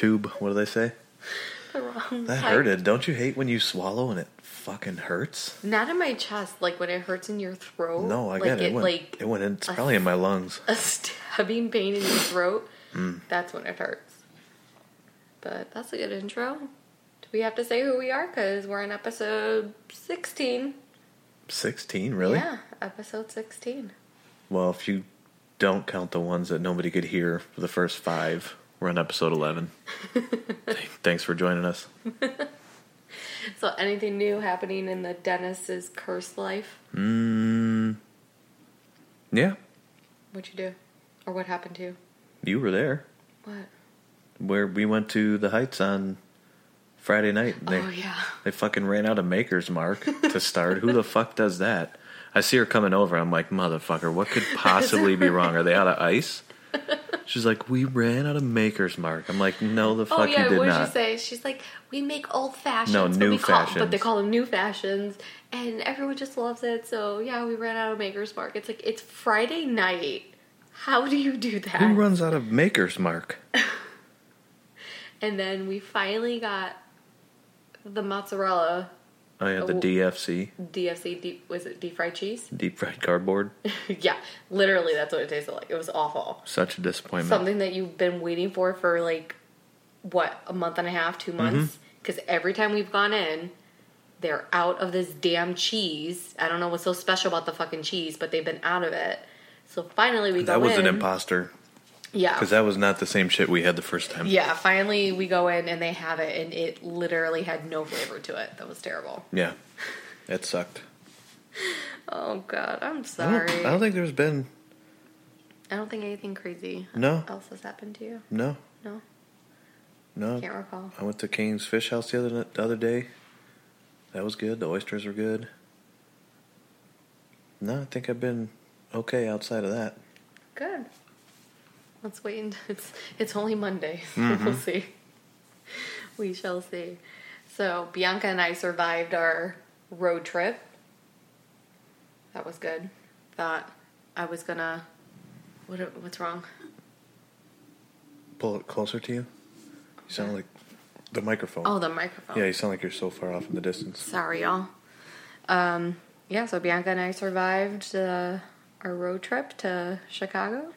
tube. What do they say? The wrong That pipe. hurted. Don't you hate when you swallow and it fucking hurts? Not in my chest, like when it hurts in your throat. No, I like get it. It went, like it went in. It's probably in my lungs. a stabbing pain in your throat. Mm. That's when it hurts. But that's a good intro. Do we have to say who we are? Because we're in episode 16. 16, really? Yeah, episode 16. Well, if you don't count the ones that nobody could hear for the first five, we're on episode 11. Thanks for joining us. So, anything new happening in the Dennis's cursed life? Mm, yeah, What'd you do? Or what happened to you? you were there. What? Where we went to the Heights on Friday night. and They, oh, yeah. They fucking ran out of Maker's Mark to start. Who the fuck does that? I see her coming over. I'm like, motherfucker, what could possibly be wrong? Are they out of ice? She's like, we ran out of Maker's Mark. I'm like, no, the oh, fuck Oh yeah, you did what did not. she say? She's like, we make old fashions. No, but new we call, But they call them new fashions, and everyone just loves it. So yeah, we ran out of Maker's Mark. It's like it's Friday night. How do you do that? Who runs out of Maker's Mark? and then we finally got the mozzarella Oh yeah, the Oh. DFC, DFC. Deep, was it deep fried cheese? deep fried cardboard. yeah, literally, that's what it tasted like. It was awful. Such a disappointment. Something that you've been waiting for for like what a month and a half, two mm-hmm. months. Because every time we've gone in, they're out of this damn cheese. I don't know what's so special about the fucking cheese, but they've been out of it. So finally we go That was in. an imposter Yeah. because that was not the same shit we had the first time. yeah, finally we go in and they have it, and it literally had no flavor to it. That was terrible. Yeah, it sucked. Oh god, I'm I don't, sorry. I don't think there's been I don't think anything crazy no, else has happened to you. no, No, no. can't recall. I went to Kane's Fish House the other the other day. That was good. The oysters were good. No, I think I've been okay outside of that. Good. Let's wait. And it's it's only Monday. So Mm-hmm. We'll see. We shall see. So Bianca and I survived our road trip. That was good. Thought I was gonna. What? What's wrong? Pull it closer to you. You sound like the microphone. Oh, the microphone. Yeah, you sound like you're so far off in the distance. Sorry, y'all. Um, yeah, so Bianca and I survived uh, our road trip to Chicago.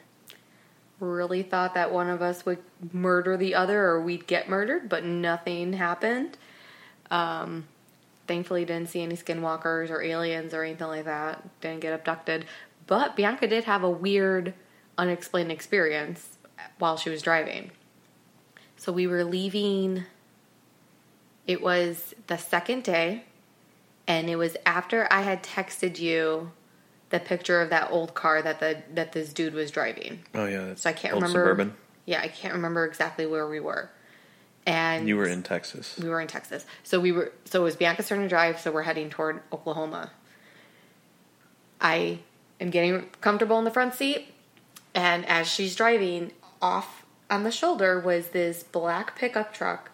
Really thought that one of us would murder the other or we'd get murdered, but nothing happened. Um, thankfully, didn't see any skinwalkers or aliens or anything like that. Didn't get abducted. But Bianca did have a weird, unexplained experience while she was driving. So we were leaving. It was the second day, and it was after I had texted you the picture of that old car that the that this dude was driving. Oh yeah, that's So I can't old remember. Suburban. Yeah, I can't remember exactly where we were. And You were in Texas. we were in Texas. So we were so it was Bianca turn to drive, so we're heading toward Oklahoma. I am getting comfortable in the front seat, and as she's driving, off on the shoulder was this black pickup truck.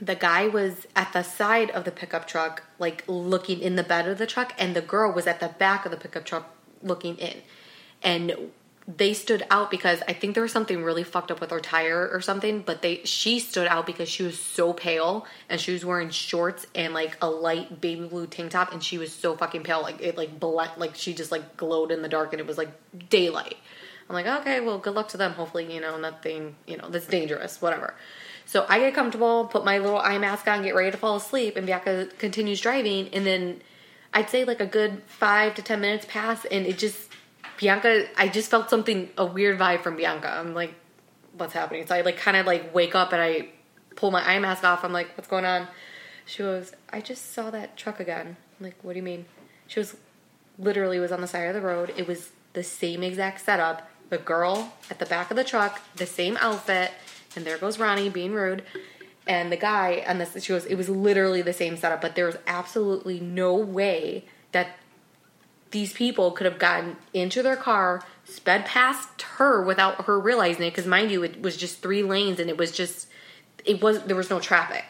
The guy was at the side of the pickup truck, like looking in the bed of the truck, and the girl was at the back of the pickup truck looking in. And they stood out because I think there was something really fucked up with her tire or something, but they she stood out because she was so pale and she was wearing shorts and like a light baby blue tank top and she was so fucking pale like it like ble- like she just like glowed in the dark and it was like daylight. I'm like, okay, well, good luck to them. Hopefully, you know, nothing, you know, that's dangerous, whatever. So I get comfortable, put my little eye mask on, get ready to fall asleep, and Bianca continues driving. And then I'd say like a good five to ten minutes pass, and it just, Bianca, I just felt something, a weird vibe from Bianca. I'm like, what's happening? So I like kind of like wake up and I pull my eye mask off. I'm like, what's going on? She goes, I just saw that truck again. I'm like, what do you mean? She was literally was on the side of the road. It was the same exact setup. The girl at the back of the truck, the same outfit, and there goes Ronnie being rude. And the guy on this, she goes, it was literally the same setup, but there was absolutely no way that these people could have gotten into their car, sped past her without her realizing it. Because mind you, it was just three lanes, and it was just, it was there was no traffic.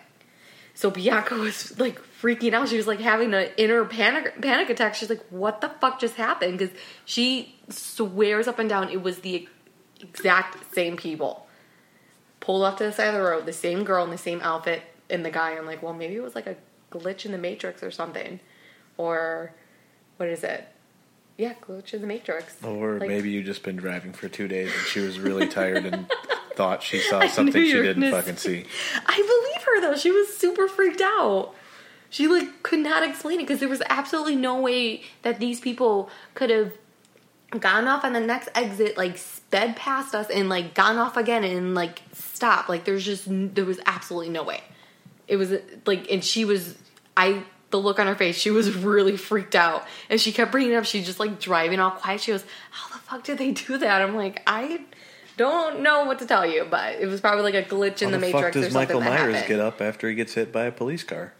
So Bianca was like freaking out. She was like having an inner panic panic attack. She's like, "What the fuck just happened?" Because she swears up and down it was the exact same people. Pulled off to the side of the road, the same girl in the same outfit, and the guy. I'm like, well, maybe it was like a glitch in the matrix or something, or what is it? Yeah, glitch in the matrix. Or Like- maybe you just been driving for two days and she was really tired and thought she saw something she didn't gonna fucking see. I believe her though. She was super freaked out. She like could not explain it because there was absolutely no way that these people could have gone off on the next exit, like sped past us and like gone off again and like stopped. Like there's just there was absolutely no way. It was like, and she was I. The look on her face, she was really freaked out, and she kept bringing it up. She's just like driving all quiet. She goes, "How the fuck did they do that?" I'm like, I don't know what to tell you, but it was probably like a glitch in How the, the matrix or does something Michael Myers happened. get up after he gets hit by a police car?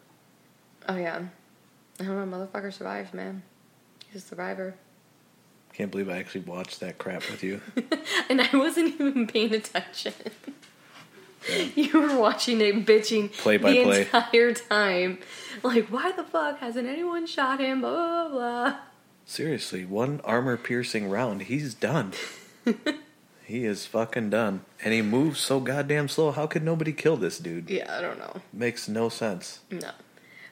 Oh yeah, I don't know. Motherfucker survives, man. He's a survivor, Can't believe I actually watched that crap with you. and I wasn't even paying attention. You were watching it, bitching Play by the play. entire time. Like, why the fuck hasn't anyone shot him? Blah blah blah. Seriously, one armor piercing round, he's done. he is fucking done. And he moves so goddamn slow. How could nobody kill this dude? Yeah, I don't know. Makes no sense. No,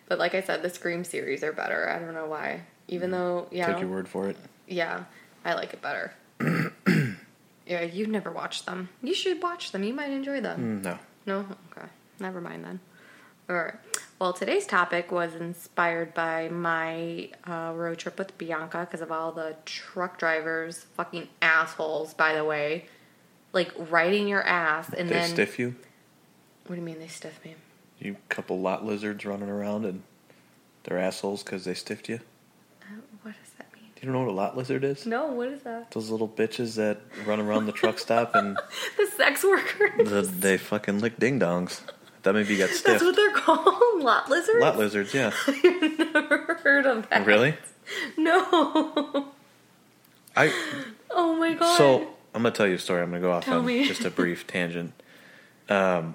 but like I said, the Scream series are better. I don't know why. Even hmm. though, yeah. Take your word for it. Yeah, I like it better. yeah, you've never watched them. You should watch them. You might enjoy them. Mm, No. No? Okay. Never mind then. Alright. Well, today's topic was inspired by my uh, road trip with Bianca because of all the truck drivers, fucking assholes, by the way. Like, riding your ass and They then. stiff you? What do you mean they stiff me? You couple lot lizards running around and they're assholes because they stiffed you? Uh, what does that mean? Do you know what a lot lizard is? No, what is that? Those little bitches that run around the truck stop and The sex workers. the, they fucking lick ding dongs. That maybe got stiff. That's what they're called? Lot lizards? Lot lizards, yeah. I've never heard of that. Really? No. I oh my god. so I'm gonna tell you a story. I'm gonna go off Tell on me. just a brief tangent. Um,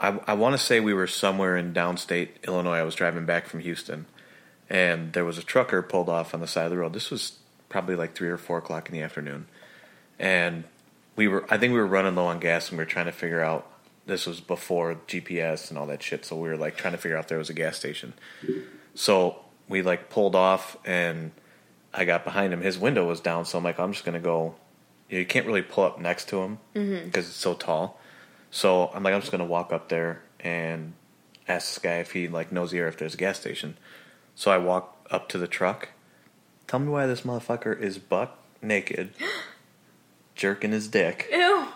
I I want to say we were somewhere in downstate Illinois. I was driving back from Houston, and there was a trucker pulled off on the side of the road. This was probably like three or four o'clock in the afternoon, and we were I think we were running low on gas and we were trying to figure out. This was before GPS and all that shit, so we were like trying to figure out if there was a gas station. So we like pulled off and I got behind him. His window was down, so I'm like, I'm just gonna go. You, can't really pull up next to him mm-hmm. because it's so tall. So I'm like, I'm just gonna walk up there and ask this guy if he like knows here if there's a gas station. So I walk up to the truck. Tell me why this motherfucker is buck naked, jerking his dick Ew.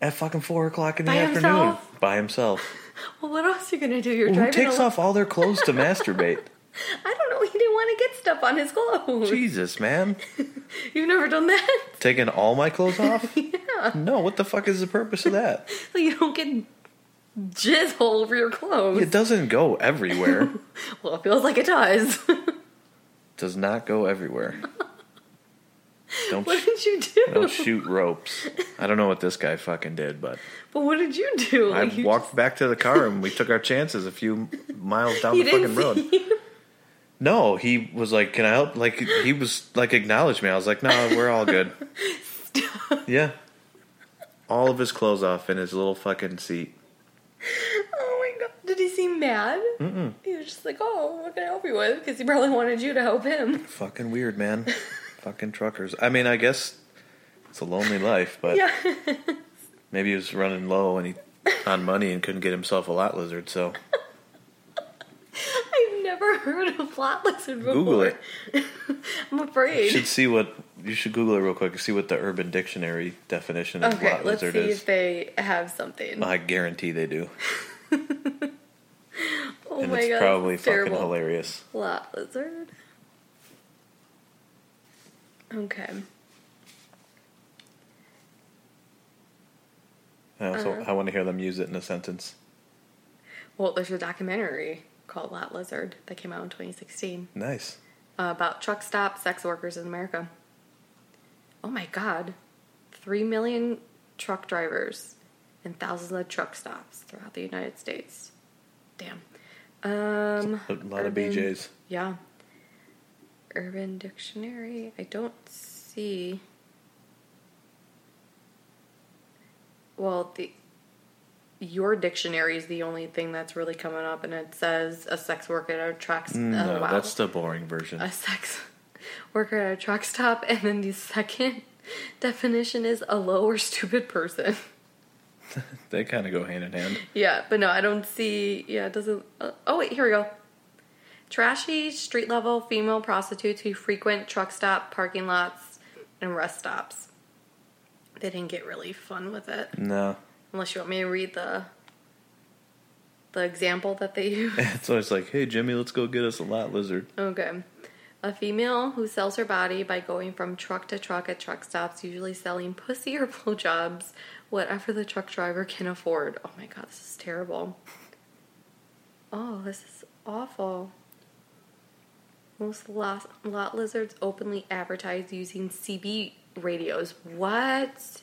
at fucking four o'clock in the By afternoon himself? by himself. Well, what else are you gonna do? You're Who driving. takes off all their clothes to masturbate? I don't know. He didn't want to get stuff on his clothes. Jesus, man. You've never done that? Taking all my clothes off? yeah. No, what the fuck is the purpose of that? You don't get jizz all over your clothes. It doesn't go everywhere. well, it feels like it does. Does not go everywhere. Don't what did you do? don't shoot ropes. I don't know what this guy fucking did, but But what did you do? I you walked back to the car and we took our chances a few miles down He the fucking road. see you. No, he was like, "Can I help?" Like he was like acknowledged me. I was like, "No, we're all good." yeah, all of his clothes off in his little fucking seat. Oh my god! Did he seem mad? Mm-mm. He was just like, "Oh, what can I help you with?" Because he probably wanted you to help him. Fucking weird, man. fucking truckers. I mean, I guess it's a lonely life, but Yeah. maybe he was running low and he on money and couldn't get himself a lot lizard. So never heard of lot lizard before. Google it. I'm afraid. You should see what you should Google it real quick and see what the Urban Dictionary definition of Okay, let's see lizard is. if they have something. I guarantee they do, oh and my it's god, probably fucking terrible. hilarious. Lot lizard. Okay. I also Uh-huh. I want to hear them use it in a sentence. Well, there's a documentary called Lot Lizard that came out in 2016 Nice. uh, about truck stop sex workers in America. Oh my god. Three million truck drivers and thousands of truck stops throughout the United States. Damn. Um, A lot of Urban- BJ's. Yeah. Urban Dictionary. I don't see. well, the your dictionary is the only thing that's really coming up, and it says a sex worker at a truck. No, oh, wow. that's the boring version. a sex worker at a truck stop, and then the second definition is a low or stupid person. they kind of go hand in hand. Yeah, but no, I don't see. Yeah, it doesn't. Uh, oh wait, here we go. Trashy street level female prostitutes who frequent truck stop parking lots and rest stops. They didn't get really fun with it, No, unless you want me to read the the example that they use. so it's always like, hey Jimmy, let's go get us a lot lizard. Okay. A female who sells her body by going from truck to truck at truck stops, usually selling pussy or blowjobs, whatever the truck driver can afford. Oh my god, this is terrible. Oh, this is awful. Most lot, lot lizards openly advertise using CB radios. What?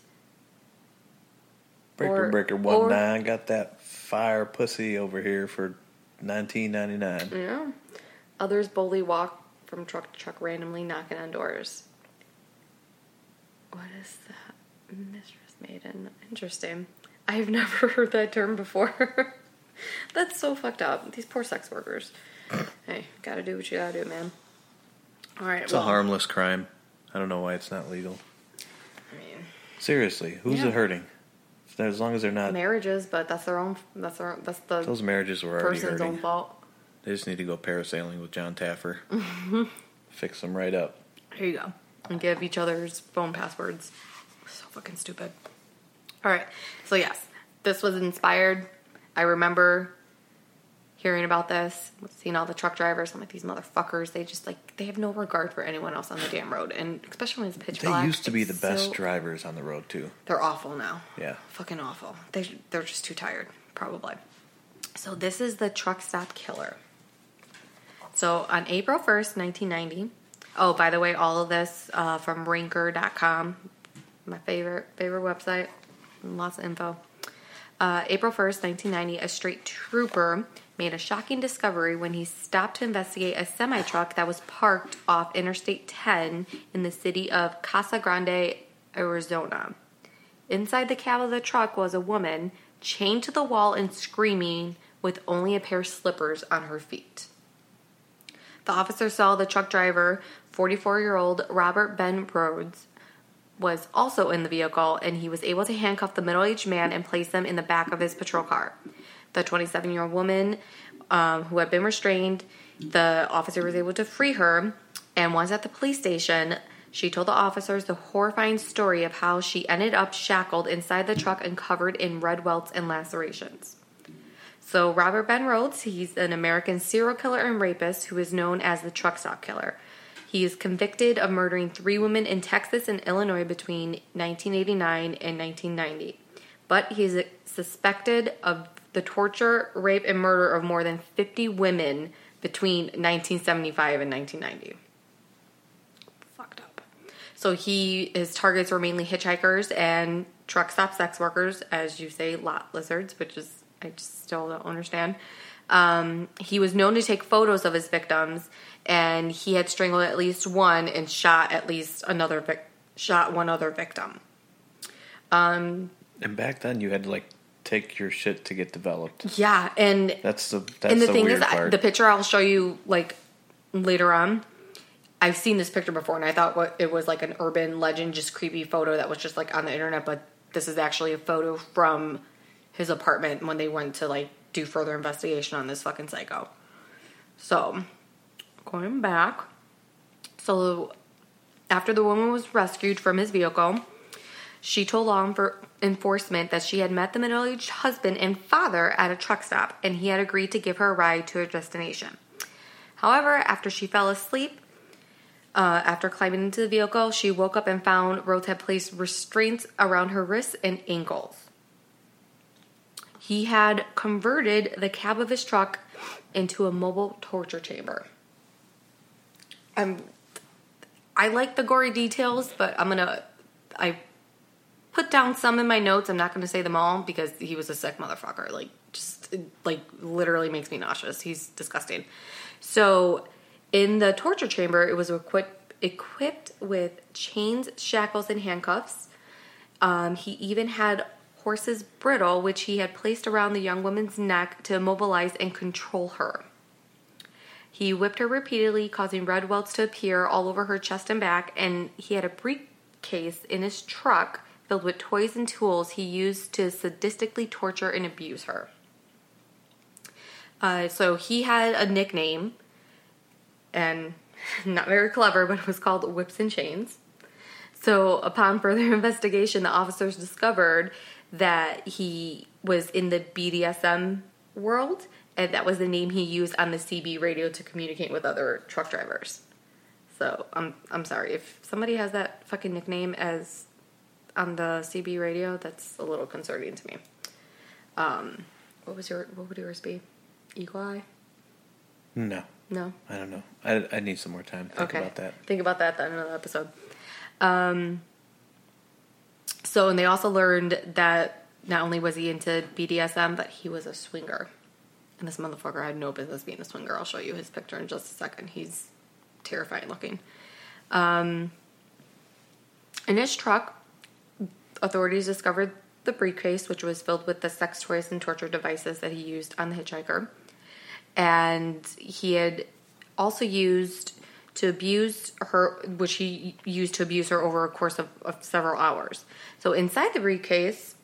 Breaker Or- breaker one or- nine got that fire pussy over here for nineteen ninety nine. Yeah. Others boldly walk from truck to truck, randomly knocking on doors. What is that? Mistress maiden. Interesting. I've never heard that term before. That's so fucked up. These poor sex workers. hey, gotta do what you gotta do, man. All right. It's a harmless crime. I don't know why it's not legal. I mean, Seriously, who's Yeah. it hurting? As long as they're not, marriages, but that's their own. That's their. That's the those marriages were already person's own fault. They just need to go parasailing with Jon Taffer. Fix them right up. Here you go. And give each other's phone passwords. So fucking stupid. All right. So, yes, this was inspired. I remember hearing about this, seeing all the truck drivers. I'm like, these motherfuckers, they just like, they have no regard for anyone else on the damn road. And especially when it's pitch They black. They used to be the best so- drivers on the road too. They're awful now. Yeah. Fucking awful. They, they're just too tired, probably. So, this is the truck stop killer. So on April 1st, 1990. Oh, by the way, all of this uh, from Ranker.com, my favorite favorite website. Lots of info. Uh, April 1st, 1990, a straight trooper made a shocking discovery when he stopped to investigate a semi truck that was parked off Interstate 10 in the city of Casa Grande, Arizona. Inside the cab of the truck was a woman chained to the wall and screaming with only a pair of slippers on her feet. The officer saw the truck driver, 44 year old Robert Ben Rhodes, was also in the vehicle and he was able to handcuff the middle aged man and place them in the back of his patrol car. The 27 year old woman um, who had been restrained, the officer was able to free her. And once at the police station, she told the officers the horrifying story of how she ended up shackled inside the truck and covered in red welts and lacerations. So Robert Ben Rhodes, he's an American serial killer and rapist who is known as the truck stop killer. He is convicted of murdering three women in Texas and Illinois between 1989 and 1990. But he is suspected of the torture, rape, and murder of more than 50 women between 1975 and 1990. Fucked up. So he his targets were mainly hitchhikers and truck stop sex workers, as you say, lot lizards, which is I just still don't understand. Um, he was known to take photos of his victims, and he had strangled at least one and shot at least another vic- shot one other victim. Um, and back then, you had to like take your shit to get developed. Yeah, and That's the that's and the, the, thing weird is, I, the picture I'll show you like later on. I've seen this picture before, and I thought what it was like an urban legend, just creepy photo that was just like on the internet. But this is actually a photo from his apartment when they went to like do further investigation on this fucking psycho. So, going back, so after the woman was rescued from his vehicle, she told law enforcement that she had met the middle aged husband and father at a truck stop and he had agreed to give her a ride to her destination. However, after she fell asleep, uh, after climbing into the vehicle, she woke up and found Rhodes had placed restraints around her wrists and ankles. He had converted the cab of his truck into a mobile torture chamber. I'm I like the gory details, but I'm gonna I put down some in my notes. I'm not gonna say them all because he was a sick motherfucker. Like just like literally makes me nauseous. He's disgusting. So in the torture chamber, it was equipped equipped with chains, shackles, and handcuffs. Um, he even had horse's bridle, which he had placed around the young woman's neck to immobilize and control her. He whipped her repeatedly, causing red welts to appear all over her chest and back, and he had a briefcase in his truck filled with toys and tools he used to sadistically torture and abuse her. Uh, so he had a nickname, and not very clever, but it was called Whips and Chains. So, upon further investigation, the officers discovered that he was in the BDSM world, and that was the name he used on the CB radio to communicate with other truck drivers. So, I'm I'm sorry if somebody has that fucking nickname as on the CB radio. That's a little concerning to me. Um, what was your what would yours be? Eagle Eye? No, No. I don't know. I, I need some more time to think okay. about that. Think about that in another episode. Um, so, and they also learned that not only was he into BDSM, but he was a swinger. And this motherfucker had no business being a swinger. I'll show you his picture in just a second. He's terrifying looking. Um, in his truck, authorities discovered the briefcase, which was filled with the sex toys and torture devices that he used on the hitchhiker. And he had also used to abuse her, which he used to abuse her over a course of, of several hours. So inside the briefcase,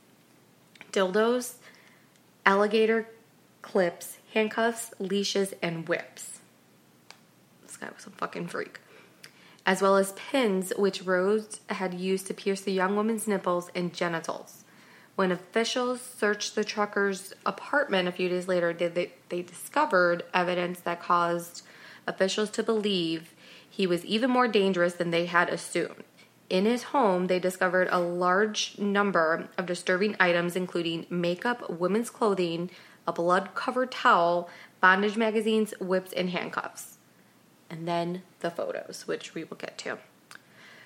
dildos, alligator clips, handcuffs, leashes, and whips. This guy was a fucking freak. As well as pins, which Rhodes had used to pierce the young woman's nipples and genitals. When officials searched the trucker's apartment a few days later, they, they, they discovered evidence that caused officials to believe he was even more dangerous than they had assumed. In his home, they discovered a large number of disturbing items, including makeup, women's clothing, a blood covered towel, bondage magazines, whips, and handcuffs. And then the photos, which we will get to.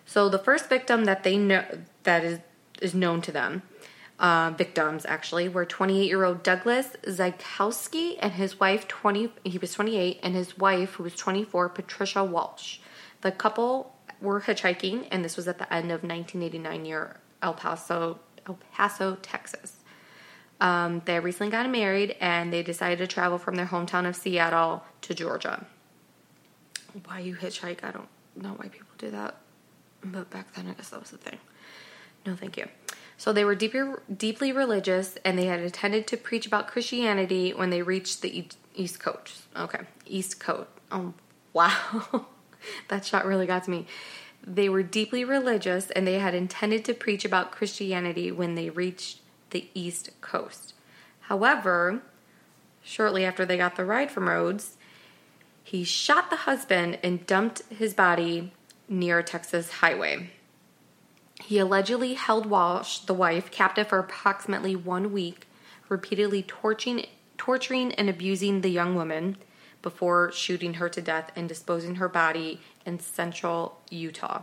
So the first victim that they know that is is known to them, uh, victims actually, were 28 year old Douglas Zyskowski and his wife 20. He was 28, and his wife, who was 24, Patricia Walsh. The couple were hitchhiking, and this was at the end of 1989 near El Paso, El Paso, Texas. Um, they recently got married, and they decided to travel from their hometown of Seattle to Georgia. Why you hitchhike? I don't know why people do that, but back then I guess that was the thing. No, thank you. So they were deeply, deeply religious, and they had intended to preach about Christianity when they reached the East Coast. Okay, East Coast. Oh, wow, that shot really got to me. They were deeply religious, and they had intended to preach about Christianity when they reached the East Coast. However, shortly after they got the ride from Rhodes, he shot the husband and dumped his body near a Texas highway. He allegedly held Walsh, the wife, captive for approximately one week, repeatedly torturing, torturing and abusing the young woman before shooting her to death and disposing her body in central Utah.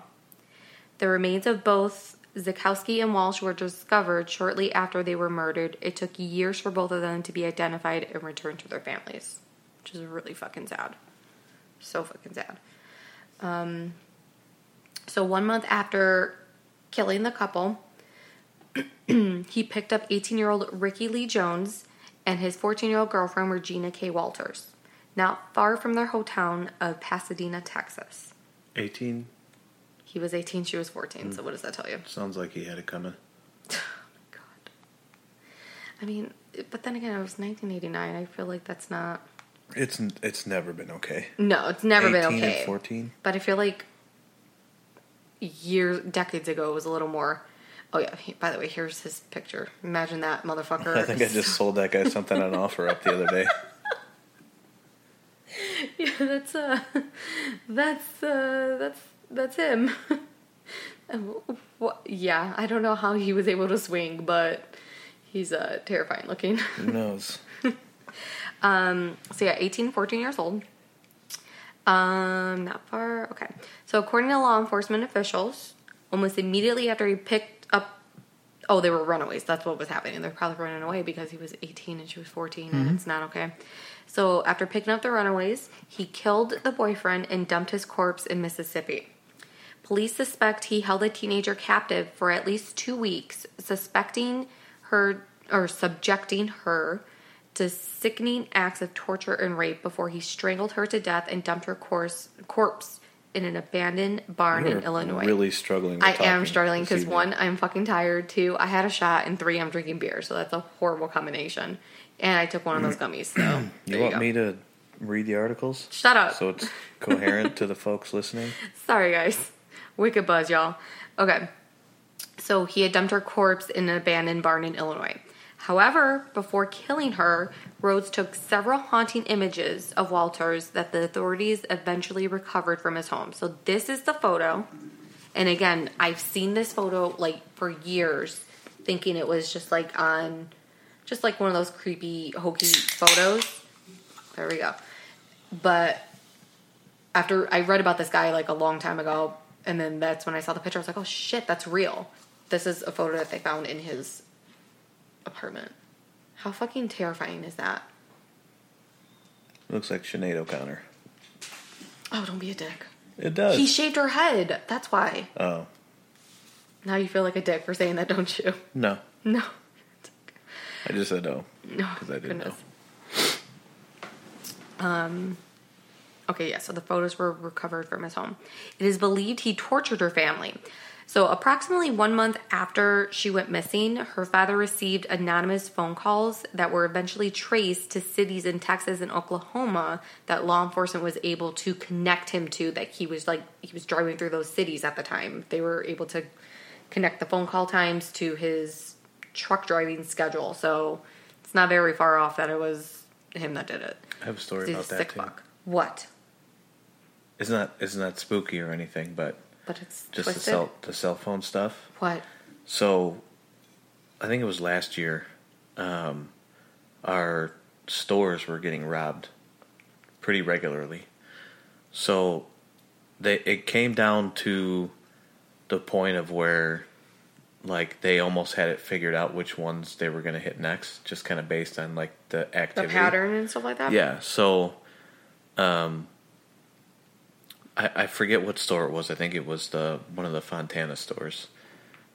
The remains of both Zyskowski and Walsh were discovered shortly after they were murdered. It took years for both of them to be identified and returned to their families, which is really fucking sad. So fucking sad. Um, so one month after killing the couple, he picked up 18 year old Ricky Lee Jones and his 14 year old girlfriend Regina K. Walters, not far from their hometown of Pasadena, Texas. 18 He was 18, she was 14, so what does that tell you? sounds like he had it coming. Oh my god. I mean, but then again, it was 1989. I feel like that's not. It's it's never been okay. No, it's never been 18 okay. and 14. But I feel like years, decades ago, it was a little more. Oh yeah. He, by the way, here's his picture. Imagine that motherfucker. I think I just sold that guy something on OfferUp the other day. yeah, that's uh, that's uh, that's that's him. What- yeah, I don't know how he was able to swing, but he's uh, terrifying looking. Who knows? So yeah, 18, 14 years old. Um, not far. Okay. So according to law enforcement officials, almost immediately after he picked up, oh, they were runaways. That's what was happening. They're probably running away because he was 18 and she was 14, and it's not okay. So after picking up the runaways, he killed the boyfriend and dumped his corpse in Mississippi. Police suspect he held a teenager captive for at least two weeks, suspecting her or subjecting her to sickening acts of torture and rape before he strangled her to death and dumped her corpse, corpse in an abandoned barn in You're Illinois. Really struggling. with I am struggling because one, I'm fucking tired. Two, I had a shot, and three, I'm drinking beer. So that's a horrible combination. And I took one of those mm. gummies. So You you, want go. me to read the articles? Shut up. So it's coherent to the folks listening. Sorry, guys. Wicked buzz, y'all. Okay. So he had dumped her corpse in an abandoned barn in Illinois. However, before killing her, Rhodes took several haunting images of Walters that the authorities eventually recovered from his home. So this is the photo. And again, I've seen this photo like for years, thinking it was just like on, just like one of those creepy, hokey photos. There we go. But after I read about this guy like a long time ago, and then that's when I saw the picture. I was like, oh shit, that's real. This is a photo that they found in his apartment. How fucking terrifying is that? Looks like Sinead O'Connor. Oh, don't be a dick. It does. He shaved her head. That's why. oh Now you feel like a dick for saying that, don't you? no, No. I just said no No. because I didn't goodness. Um. Okay, yeah, so the photos were recovered from his home. It is believed he tortured her family. So, approximately one month after she went missing, her father received anonymous phone calls that were eventually traced to cities in Texas and Oklahoma that law enforcement was able to connect him to. That he was like, he was driving through those cities at the time. They were able to connect the phone call times to his truck driving schedule. So, it's not very far off that it was him that did it. I have a story He's about a that sick too. fuck. What? It's not it's not spooky or anything, but But it's just the cell the cell phone stuff. What? So, I think it was last year. Um, our stores were getting robbed pretty regularly. So, they it came down to the point of where, like, they almost had it figured out which ones they were going to hit next, just kind of based on like the activity, The pattern and stuff like that. Yeah. So, um, I, I forget what store it was. I think it was the one of the Fontana stores,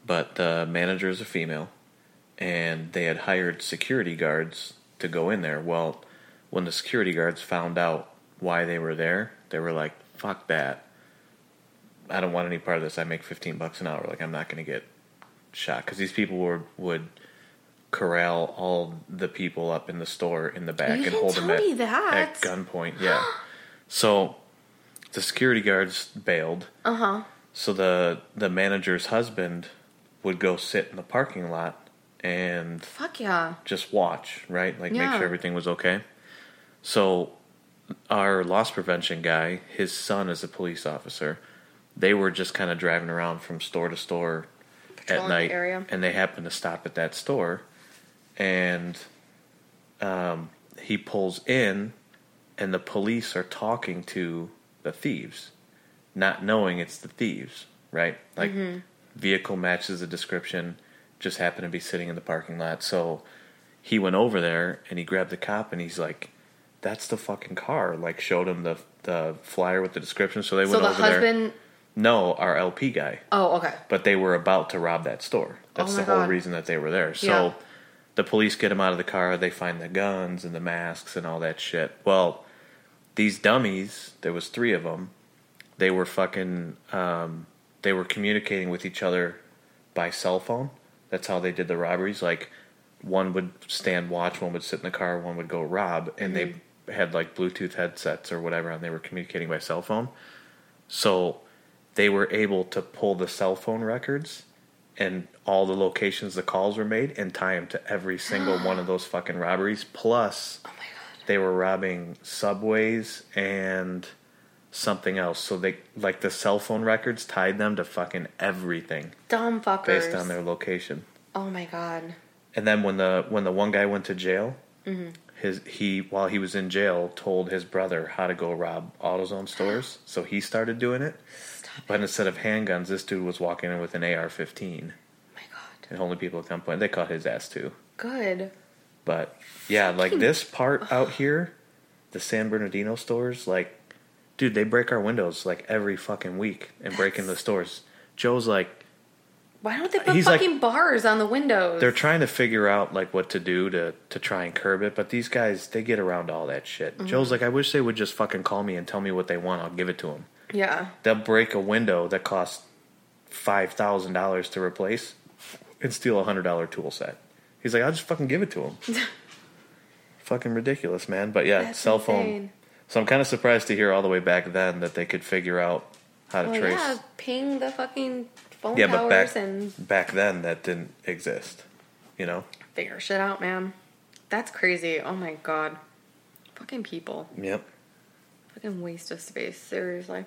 but the manager is a female, and they had hired security guards to go in there. Well, when the security guards found out why they were there, they were like, "Fuck that! I don't want any part of this. I make fifteen bucks an hour. Like, I'm not going to get shot because these people were would." corral all the people up in the store in the back You and hold them at, that. at gunpoint. Yeah. so the security guards bailed. Uh huh. So the the manager's husband would go sit in the parking lot and Fuck yeah. just watch, right? Like make sure everything was okay. So our loss prevention guy, his son is a police officer. They were just kind of driving around from store to store at Patrolling the night, area. and they happened to stop at that store, and um, he pulls in, and the police are talking to the thieves, not knowing it's the thieves, right? Like Mm-hmm. vehicle matches the description, just happened to be sitting in the parking lot, so he went over there and he grabbed the cop and he's like, "That's the fucking car." Like showed him the the flyer with the description. So they So went the over there. husband. No, our LP guy. Oh, okay. But they were about to rob that store. That's Oh the whole God. reason that they were there. So Yeah. the police get him out of the car. They find the guns and the masks and all that shit. Well, these dummies, there was three of them. They were fucking. Um, they were communicating with each other by cell phone. That's how they did the robberies. Like one would stand watch, one would sit in the car, one would go rob, and they had like Bluetooth headsets or whatever, and they were communicating by cell phone. So they were able to pull the cell phone records and all the locations the calls were made and tie them to every single one of those fucking robberies. Plus, Oh. They were robbing subways and something else. So they like the cell phone records tied them to fucking everything Dumb fuckers. based on their location. Oh my god. And then when the when the one guy went to jail, Mm-hmm. his he while he was in jail told his brother how to go rob AutoZone stores. so he started doing it. Stop But instead of handguns, this dude was walking in with an AR-15 Oh my god. and holding people at gunpoint. They caught his ass too. Good. But yeah, like this part out here, the San Bernardino stores, like, dude, they break our windows like every fucking week and break into the stores. Joe's like, Why don't they put He's like- fucking bars on the windows? They're trying to figure out like what to do to to try and curb it, but these guys they get around all that shit. Mm-hmm. Joe's like, I wish they would just fucking call me and tell me what they want. I'll give it to them. yeah. They'll break a window that costs five thousand dollars to replace and steal a hundred dollar tool set. He's like, I'll just fucking give it to him. fucking ridiculous, man. But yeah, That's cell phone. insane. So I'm kind of surprised to hear all the way back then that they could figure out how to Well, trace. yeah, ping the fucking phone Yeah, but back and back then that didn't exist. You know? figure shit out, man. That's crazy. Oh my god. Fucking people. Yep. Fucking waste of space. Seriously.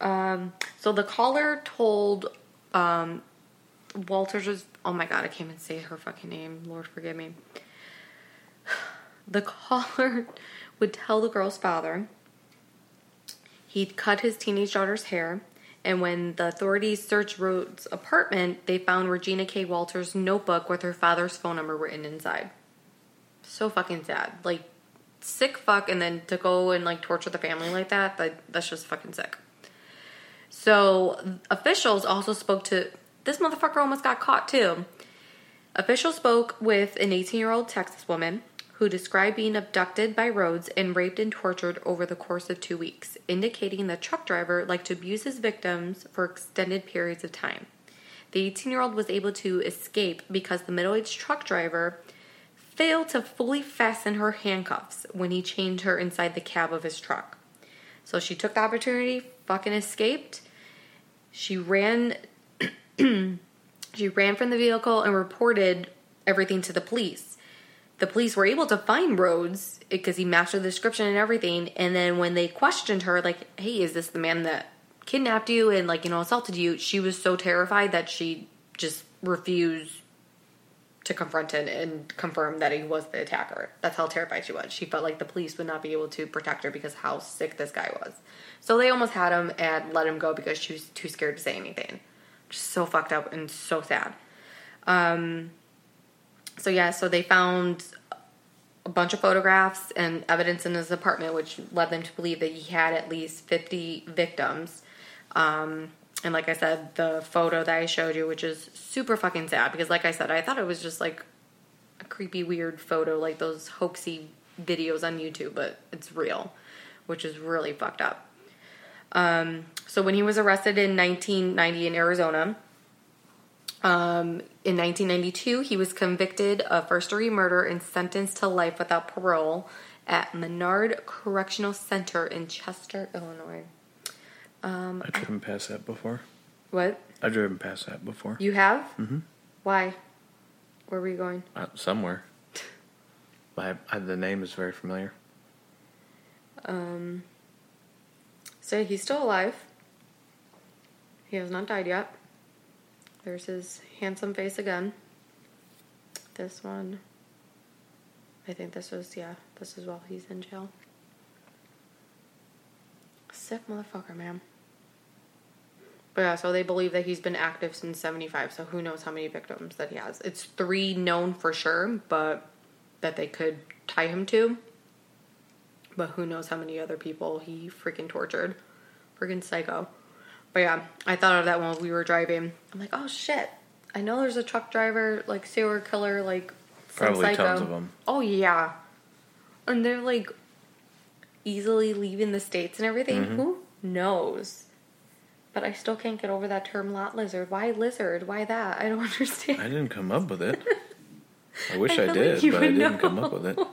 Um, so the caller told um, Walters was. Oh my god, I can't even say her fucking name. Lord forgive me. The caller would tell the girl's father he'd cut his teenage daughter's hair, and when the authorities searched Rhodes' apartment, they found Regina K. Walters' notebook with her father's phone number written inside. So fucking sad. Like, sick fuck, and then to go and like torture the family like that, that that's just fucking sick. So officials also spoke to this motherfucker almost got caught too. Officials spoke with an 18 year old Texas woman who described being abducted by Rhodes and raped and tortured over the course of two weeks, indicating the truck driver liked to abuse his victims for extended periods of time. The 18 year old was able to escape because the middle aged truck driver failed to fully fasten her handcuffs when he chained her inside the cab of his truck. So she took the opportunity, fucking escaped. She ran she ran from the vehicle and reported everything to the police. The police were able to find Rhodes because he matched the description and everything. And then when they questioned her, like, "Hey, is this the man that kidnapped you and like you know assaulted you?" She was so terrified that she just refused to confront him and confirm that he was the attacker. That's how terrified she was. She felt like the police would not be able to protect her because how sick this guy was. So they almost had him and let him go because she was too scared to say anything. So fucked up and so sad. Um, so yeah, so they found a bunch of photographs and evidence in his apartment, which led them to believe that he had at least 50 victims. Um, and like I said, the photo that I showed you, which is super fucking sad because, like I said, I thought it was just like a creepy, weird photo, like those hoaxy videos on YouTube, but it's real, which is really fucked up. Um, so when he was arrested in 1990 in Arizona, um, in 1992, he was convicted of first degree murder and sentenced to life without parole at Menard Correctional Center in Chester, Illinois. I've driven past that before. What? I've driven past that before. You have? Mm-hmm. Why? Where were you going? Uh, somewhere. I, I, the name is very familiar. He's still alive. He has not died yet. There's his handsome face again. This one. I think this was, yeah, this is while he's in jail. Sick motherfucker, man. But yeah, so they believe that he's been active since 75, so who knows how many victims that he has. It's three known for sure, but that they could tie him to. But who knows how many other people he freaking tortured. Freaking psycho. But yeah, I thought of that while we were driving. I'm like, oh shit. I know there's a truck driver, like serial killer, like Probably psycho. tons of 'em. Oh yeah. And they're like easily leaving the states and everything. Mm-hmm. Who knows? But I still can't get over that term lot lizard. Why lizard? Why that? I don't understand. I didn't come up with it. I wish I I, did, but I didn't come up with it.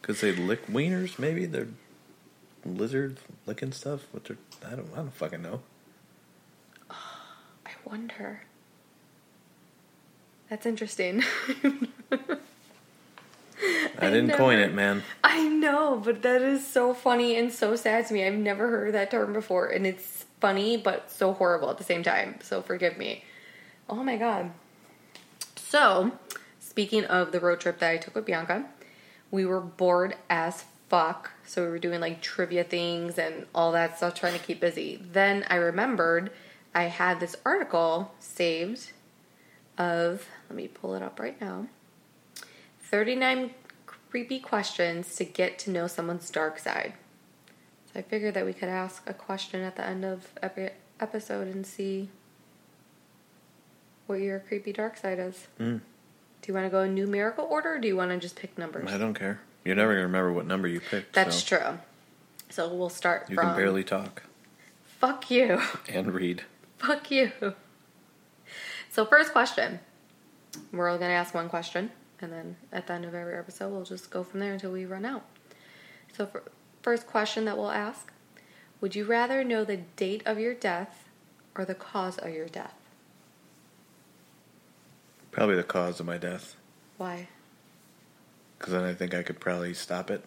Because they lick wieners, maybe they're lizards licking stuff. What they're, I don't, I don't fucking know. I wonder. That's interesting. I didn't coin it, man. I know, but that is so funny and so sad to me. I've never heard that term before, and it's funny but so horrible at the same time. So forgive me. Oh my god. So, speaking of the road trip that I took with Bianca, we were bored as fuck. So we were doing like trivia things and all that stuff, trying to keep busy. Then I remembered I had this article saved of, let me pull it up right now 39 creepy questions to get to know someone's dark side. So I figured that we could ask a question at the end of every episode and see what your creepy dark side is. Mm. Do you want to go in numerical order or do you want to just pick numbers? I don't care. You're never gonna remember what number you picked. That's so true. So we'll start You from. can barely talk Fuck you. and read. Fuck you. So, first question. We're all going to ask one question, and then at the end of every episode, we'll just go from there until we run out. So, for, first question that we'll ask Would you rather know the date of your death or the cause of your death? Probably the cause of my death, Why? because then I think I could probably stop it.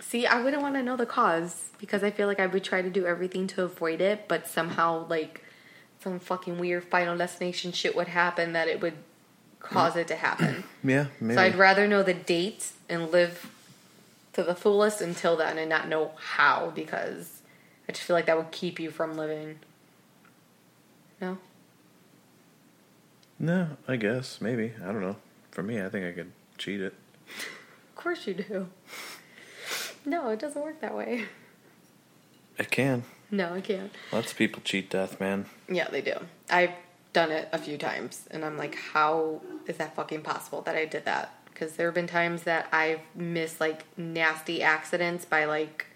See, I wouldn't want to know the cause because I feel like I would try to do everything to avoid it, but somehow, like, some fucking weird final destination shit would happen that it would cause it to happen. Yeah, maybe. So I'd rather know the date and live to the fullest until then and not know how because I just feel like that would keep you from living. No? No, I guess maybe. I don't know. For me, I think I could cheat it. Of course you do. No, it doesn't work that way. I can. No, I can't. Lots of people cheat death, man. Yeah, they do. I've done it a few times and I'm like, how is that fucking possible that I did that? Because there have been times that I've missed like nasty accidents by like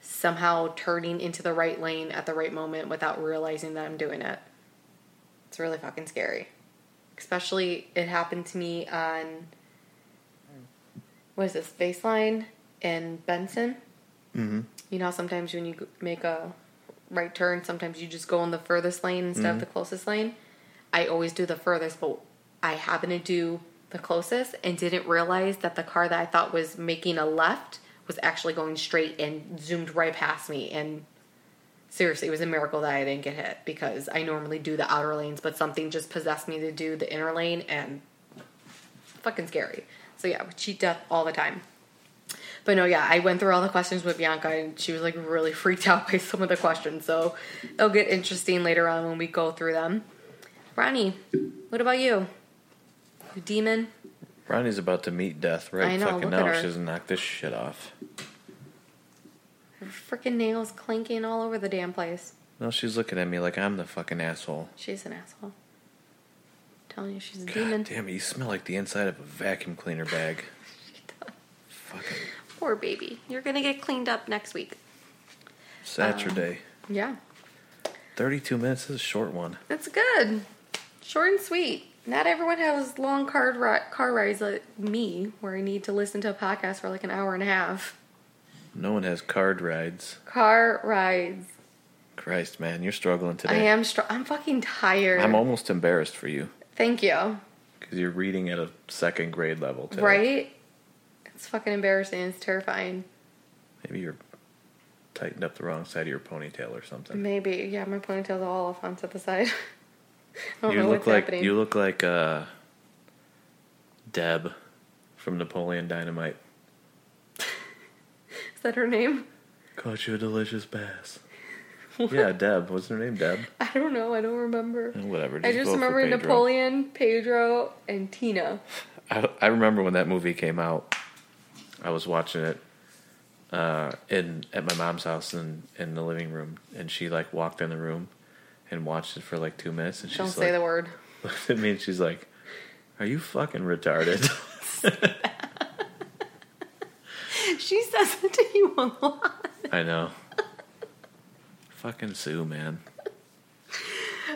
somehow turning into the right lane at the right moment without realizing that I'm doing it. It's really fucking scary. Especially, it happened to me on what is this baseline in Benson. Mm-hmm. You know, sometimes when you make a right turn, sometimes you just go in the furthest lane instead of the closest lane. I always do the furthest, but I happen to do the closest and didn't realize that the car that I thought was making a left was actually going straight and zoomed right past me. And seriously, it was a miracle that I didn't get hit because I normally do the outer lanes, but something just possessed me to do the inner lane and fucking scary. So yeah, we cheat death all the time. But no, yeah, I went through all the questions with Bianca and she was like really freaked out by some of the questions. So it'll get interesting later on when we go through them. Ronnie, what about you? You demon? Ronnie's about to meet death right I know, fucking look at now. her. She doesn't knock this shit off. Freaking nails clinking all over the damn place. No, she's looking at me like I'm the fucking asshole. She's an asshole. telling you she's a God demon. damn it, you smell like the inside of a vacuum cleaner bag. Fucking Poor baby. You're gonna get cleaned up next week. Saturday. Uh, yeah. 32 minutes is a short one. That's good. Short and sweet. Not everyone has long car, ri- car rides like me, where I need to listen to a podcast for like an hour and a half. No one has card rides. Car rides. Christ, man, you're struggling today. I am. str- I'm fucking tired. I'm almost embarrassed for you Thank you. because you're reading at a second grade level today. Right? It's fucking embarrassing. It's terrifying. Maybe you're tightened up the wrong side of your ponytail or something. Maybe. Yeah, my ponytail's all off onto the side. I don't you know look what's like happening. you look like uh, Deb from Napoleon Dynamite. That her name? Caught you a delicious bass. Yeah, Deb. What's her name? Deb. I don't know. I don't remember. Whatever. I just vote for remember Pedro. Napoleon, Pedro, and Tina. I, I remember when that movie came out. I was watching it uh, in at my mom's house in in the living room, and she like walked in the room and watched it for like two minutes, and she's Don't like, say the word. looked at me and she's like, "Are you fucking retarded?" She says it to you a lot. I know. fucking Sue, man.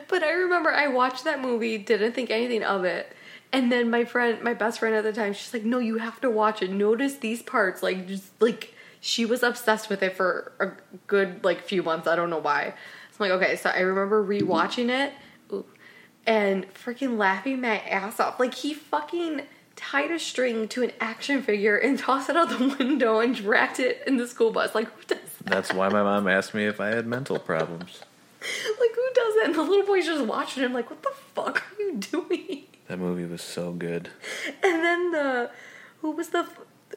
But I remember I watched that movie, didn't think anything of it. And then my friend, my best friend at the time, she's like, "No, you have to watch it. Notice these parts." Like, just like she was obsessed with it for a good like few months. I don't know why. So I'm like, okay. So I remember rewatching it, and freaking laughing my ass off. Like he fucking tied a string to an action figure and tossed it out the window and dragged it in the school bus. Like who does that? That's why my mom asked me if I had mental problems. Like who does that? And the little boy's just watching him. Like, what the fuck are you doing? That movie was so good. And then the who was the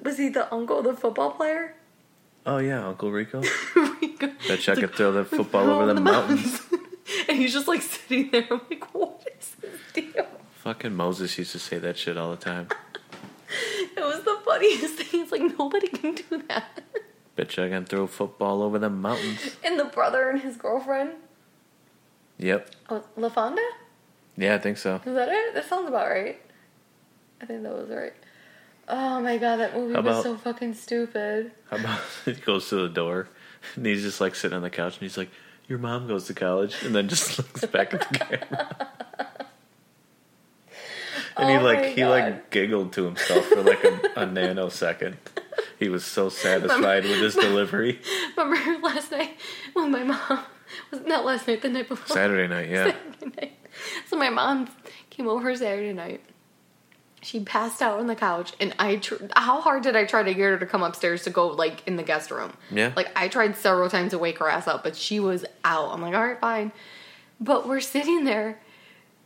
was he the uncle, the football player? Oh yeah, Uncle Rico. Rico. Bet you I could throw the football over in the mountains. and he's just like sitting there. I'm like, what is this deal? Fucking Moses used to say that shit all the time. It was the funniest thing. It's like nobody can do that. Bitch, I can throw football over the mountains. And the brother and his girlfriend. Yep. Oh, LaFawnduh? Yeah, I think so. Is that it? That sounds about right. I think that was right. Oh my god, that movie How was so fucking stupid. How about he goes to the door and he's just like sitting on the couch and he's like, Your mom goes to college and then just looks back at the camera. And he Oh like he like giggled to himself for like a, a nanosecond. He was so satisfied with his delivery. Remember last night when my mom was not last night, the night before. Saturday night, yeah. Saturday night. So my mom came over Saturday night. She passed out on the couch, and I. Tr- how hard did I try to get her to come upstairs to go like in the guest room? Yeah. Like I tried several times to wake her ass up, but she was out. I'm like, all right, fine. But we're sitting there.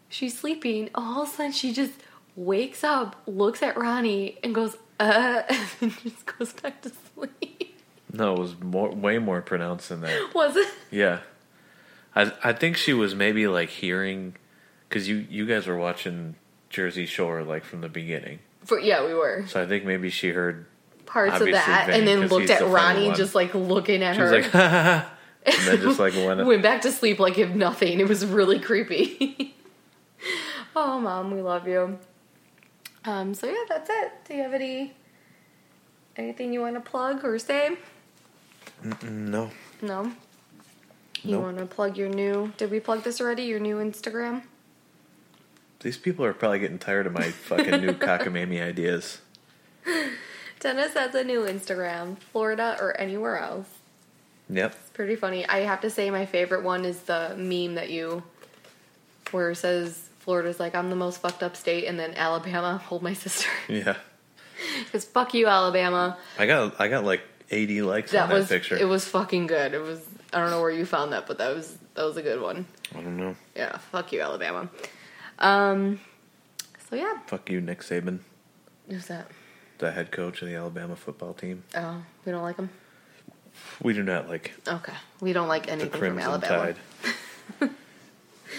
She's sleeping. All of a sudden, she just wakes up, looks at Ronnie, and goes, "Uh," and just goes back to sleep. No, it was more, way more pronounced than that. Was it? Yeah, I I think she was maybe like hearing because you you guys were watching Jersey Shore like from the beginning, For, yeah, we were so I think maybe she heard. parts of that, Vane, and then looked at the Ronnie, just like looking at She her. was like, ha, ha, ha, and then just like went. went back to sleep like if nothing. It was really creepy. oh, mom, we love you. Um, so yeah, that's it. Do you have any anything you want to plug or say? No, No. You Nope. want to plug your new? Did we plug this already? Your new Instagram? these people are probably getting tired of my fucking new cockamamie ideas. Dennis has a new Instagram, Florida or anywhere else. Yep. It's pretty funny. I have to say, my favorite one is the meme that you, where it says Florida's like I'm the most fucked up state, and then Alabama, hold my sister. Yeah. Because fuck you, Alabama. I got I got like eighty likes That on that was picture. it was fucking good. It was I don't know where you found that, but that was that was a good one. I don't know. Yeah, fuck you, Alabama. Um, so yeah, Fuck you, Nick Saban, who's that? the head coach of the Alabama football team. Oh, we don't like him. We do not like Okay, we don't like the anything from Alabama.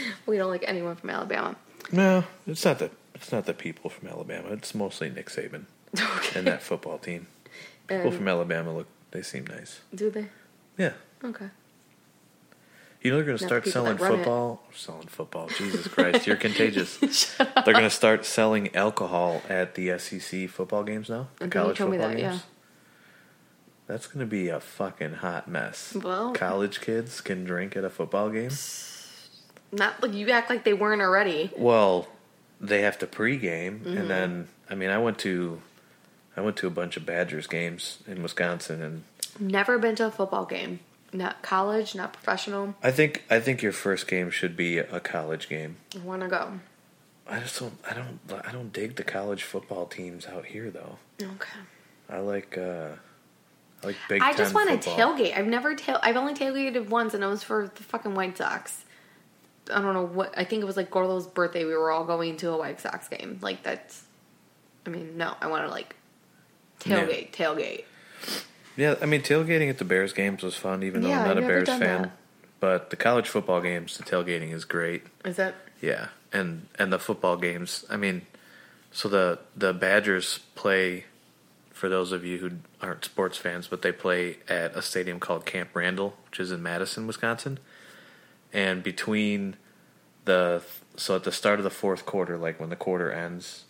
We don't like anyone from Alabama. No, it's not the it's not the people from Alabama. It's mostly Nick Saban Okay. and that football team. People And- from Alabama look they seem nice. Do they? Yeah. Okay. You know they're going to start selling run it. football. Selling football. Jesus Christ, you're contagious. They're going to start selling alcohol at the SEC football games now. The college me football that, games. yeah. That's going to be a fucking hot mess. Well- college kids can drink at a football game. Not like you act like they weren't already. Well, they have to pregame, Mm-hmm. and then I mean, I went to I went to a bunch of Badgers games in Wisconsin, and Never been to a football game. Not college, not professional. I think I think your first game should be a college game. I want to go. I just don't I don't I don't dig the college football teams out here though. Okay. I like uh I like Big I just want to tailgate. I've never tail. I've only tailgated once, and it was for the fucking White Sox. I don't know what. I think it was like Gorlo's birthday. We were all going to a White Sox game. Like that's. I mean, no. I want to like tailgate, tailgate. Yeah, I mean tailgating at the Bears games was fun, even though Yeah, I'm not I've a Bears fan. that. But the college football games, the tailgating is great. Is that? Yeah, and and the football games. I mean, so the the Badgers play. For those of you who aren't sports fans, but they play at a stadium called Camp Randall, which is in Madison, Wisconsin. And between the so at the start of the fourth quarter, like when the quarter ends,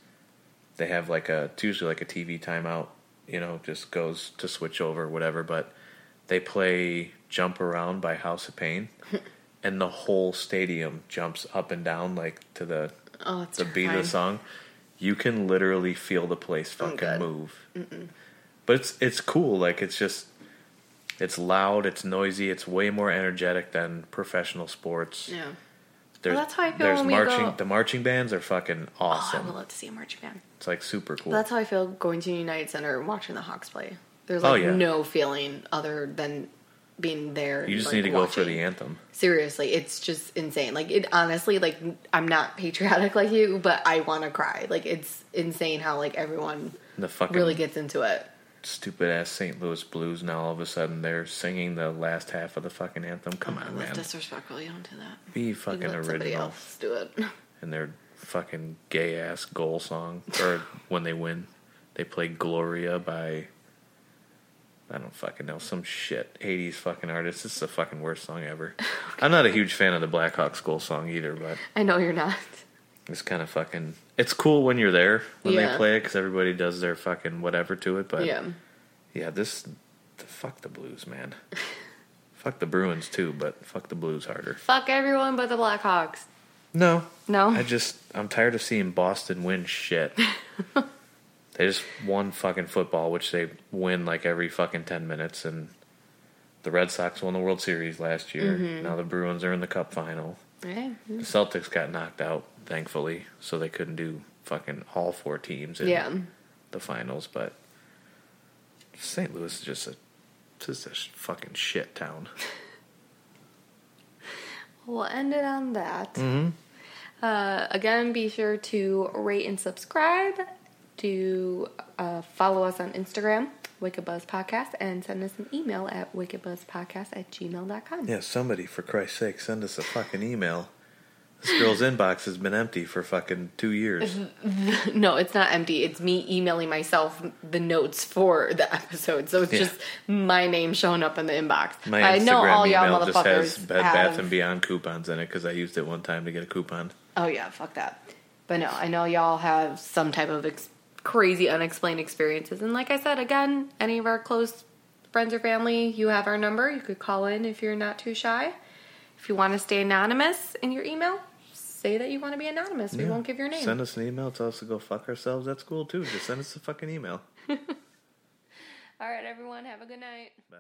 they have like a it's usually like a TV timeout. You know, just goes to switch over, whatever. But they play "Jump Around" by House of Pain, and the whole stadium jumps up and down like to the Oh, the beat of the song, you can literally feel the place Oh, fucking good. move. But it's it's cool. Like it's just it's loud, it's noisy, it's way more energetic than professional sports. Yeah. Oh, there's, that's how I feel there's when we marching. go- The marching bands are fucking Oh, I would love to see a marching band. it's like super cool. That's how I feel going to United Center and watching the Hawks play. There's Oh, like yeah. no feeling other than being there. you just like, need to go for the anthem. Seriously, it's just insane. Like it honestly, like I'm not patriotic like you, but I want to cry. Like it's insane how like everyone The fucking really gets into it. Stupid ass St. Louis Blues. Now all of a sudden they're singing the last half of the fucking anthem. Come on, That's man. disrespectful. You don't do that. Be fucking let somebody original. else do it. and their fucking gay ass goal song or when they win they play gloria by i don't fucking know some shit 80s fucking artist it's the fucking worst song ever i'm not a huge fan of the blackhawks goal song either but I know you're not. It's kind of fucking. It's cool when you're there when Yeah. they play it because everybody does their fucking whatever to it. But yeah. yeah, this fuck the Blues, man. fuck the Bruins too, but fuck the Blues harder. Fuck everyone but the Blackhawks. No, No? I just I'm tired of seeing Boston win shit. they just won fucking football, which they win like every fucking ten minutes, and the Red Sox won the World Series last year. Mm-hmm. Now the Bruins are in the Cup final. Yeah. The Celtics got knocked out, thankfully, so they couldn't do fucking all four teams in Yeah. the finals. But St. Louis is just a just a fucking shit town. We'll end it on that. Mm-hmm. Uh, again, be sure to rate and subscribe. To uh, follow us on Instagram, Wicked Buzz Podcast, and send us an email at wickedbuzzpodcast at gmail.com. Yeah, somebody, for Christ's sake, send us a fucking email. This girl's inbox has been empty for fucking two years. No, it's not empty. It's me emailing myself the notes for the episode. So it's Yeah. just my name showing up in the inbox. My I Instagram know all y'all just has Bed have- Bath and Beyond coupons in it because I used it one time to get a coupon. Oh yeah, fuck that. But no, I know y'all have some type of ex- crazy unexplained experiences. And like I said, again, any of our close friends or family, you have our number. You could call in if you're not too shy. If you want to stay anonymous in your email, say that you want to be anonymous. We Yeah. won't give your name. Send us an email, tell us to go fuck ourselves. That's cool too. Just send us a fucking email. All right, everyone, have a good night. Bye.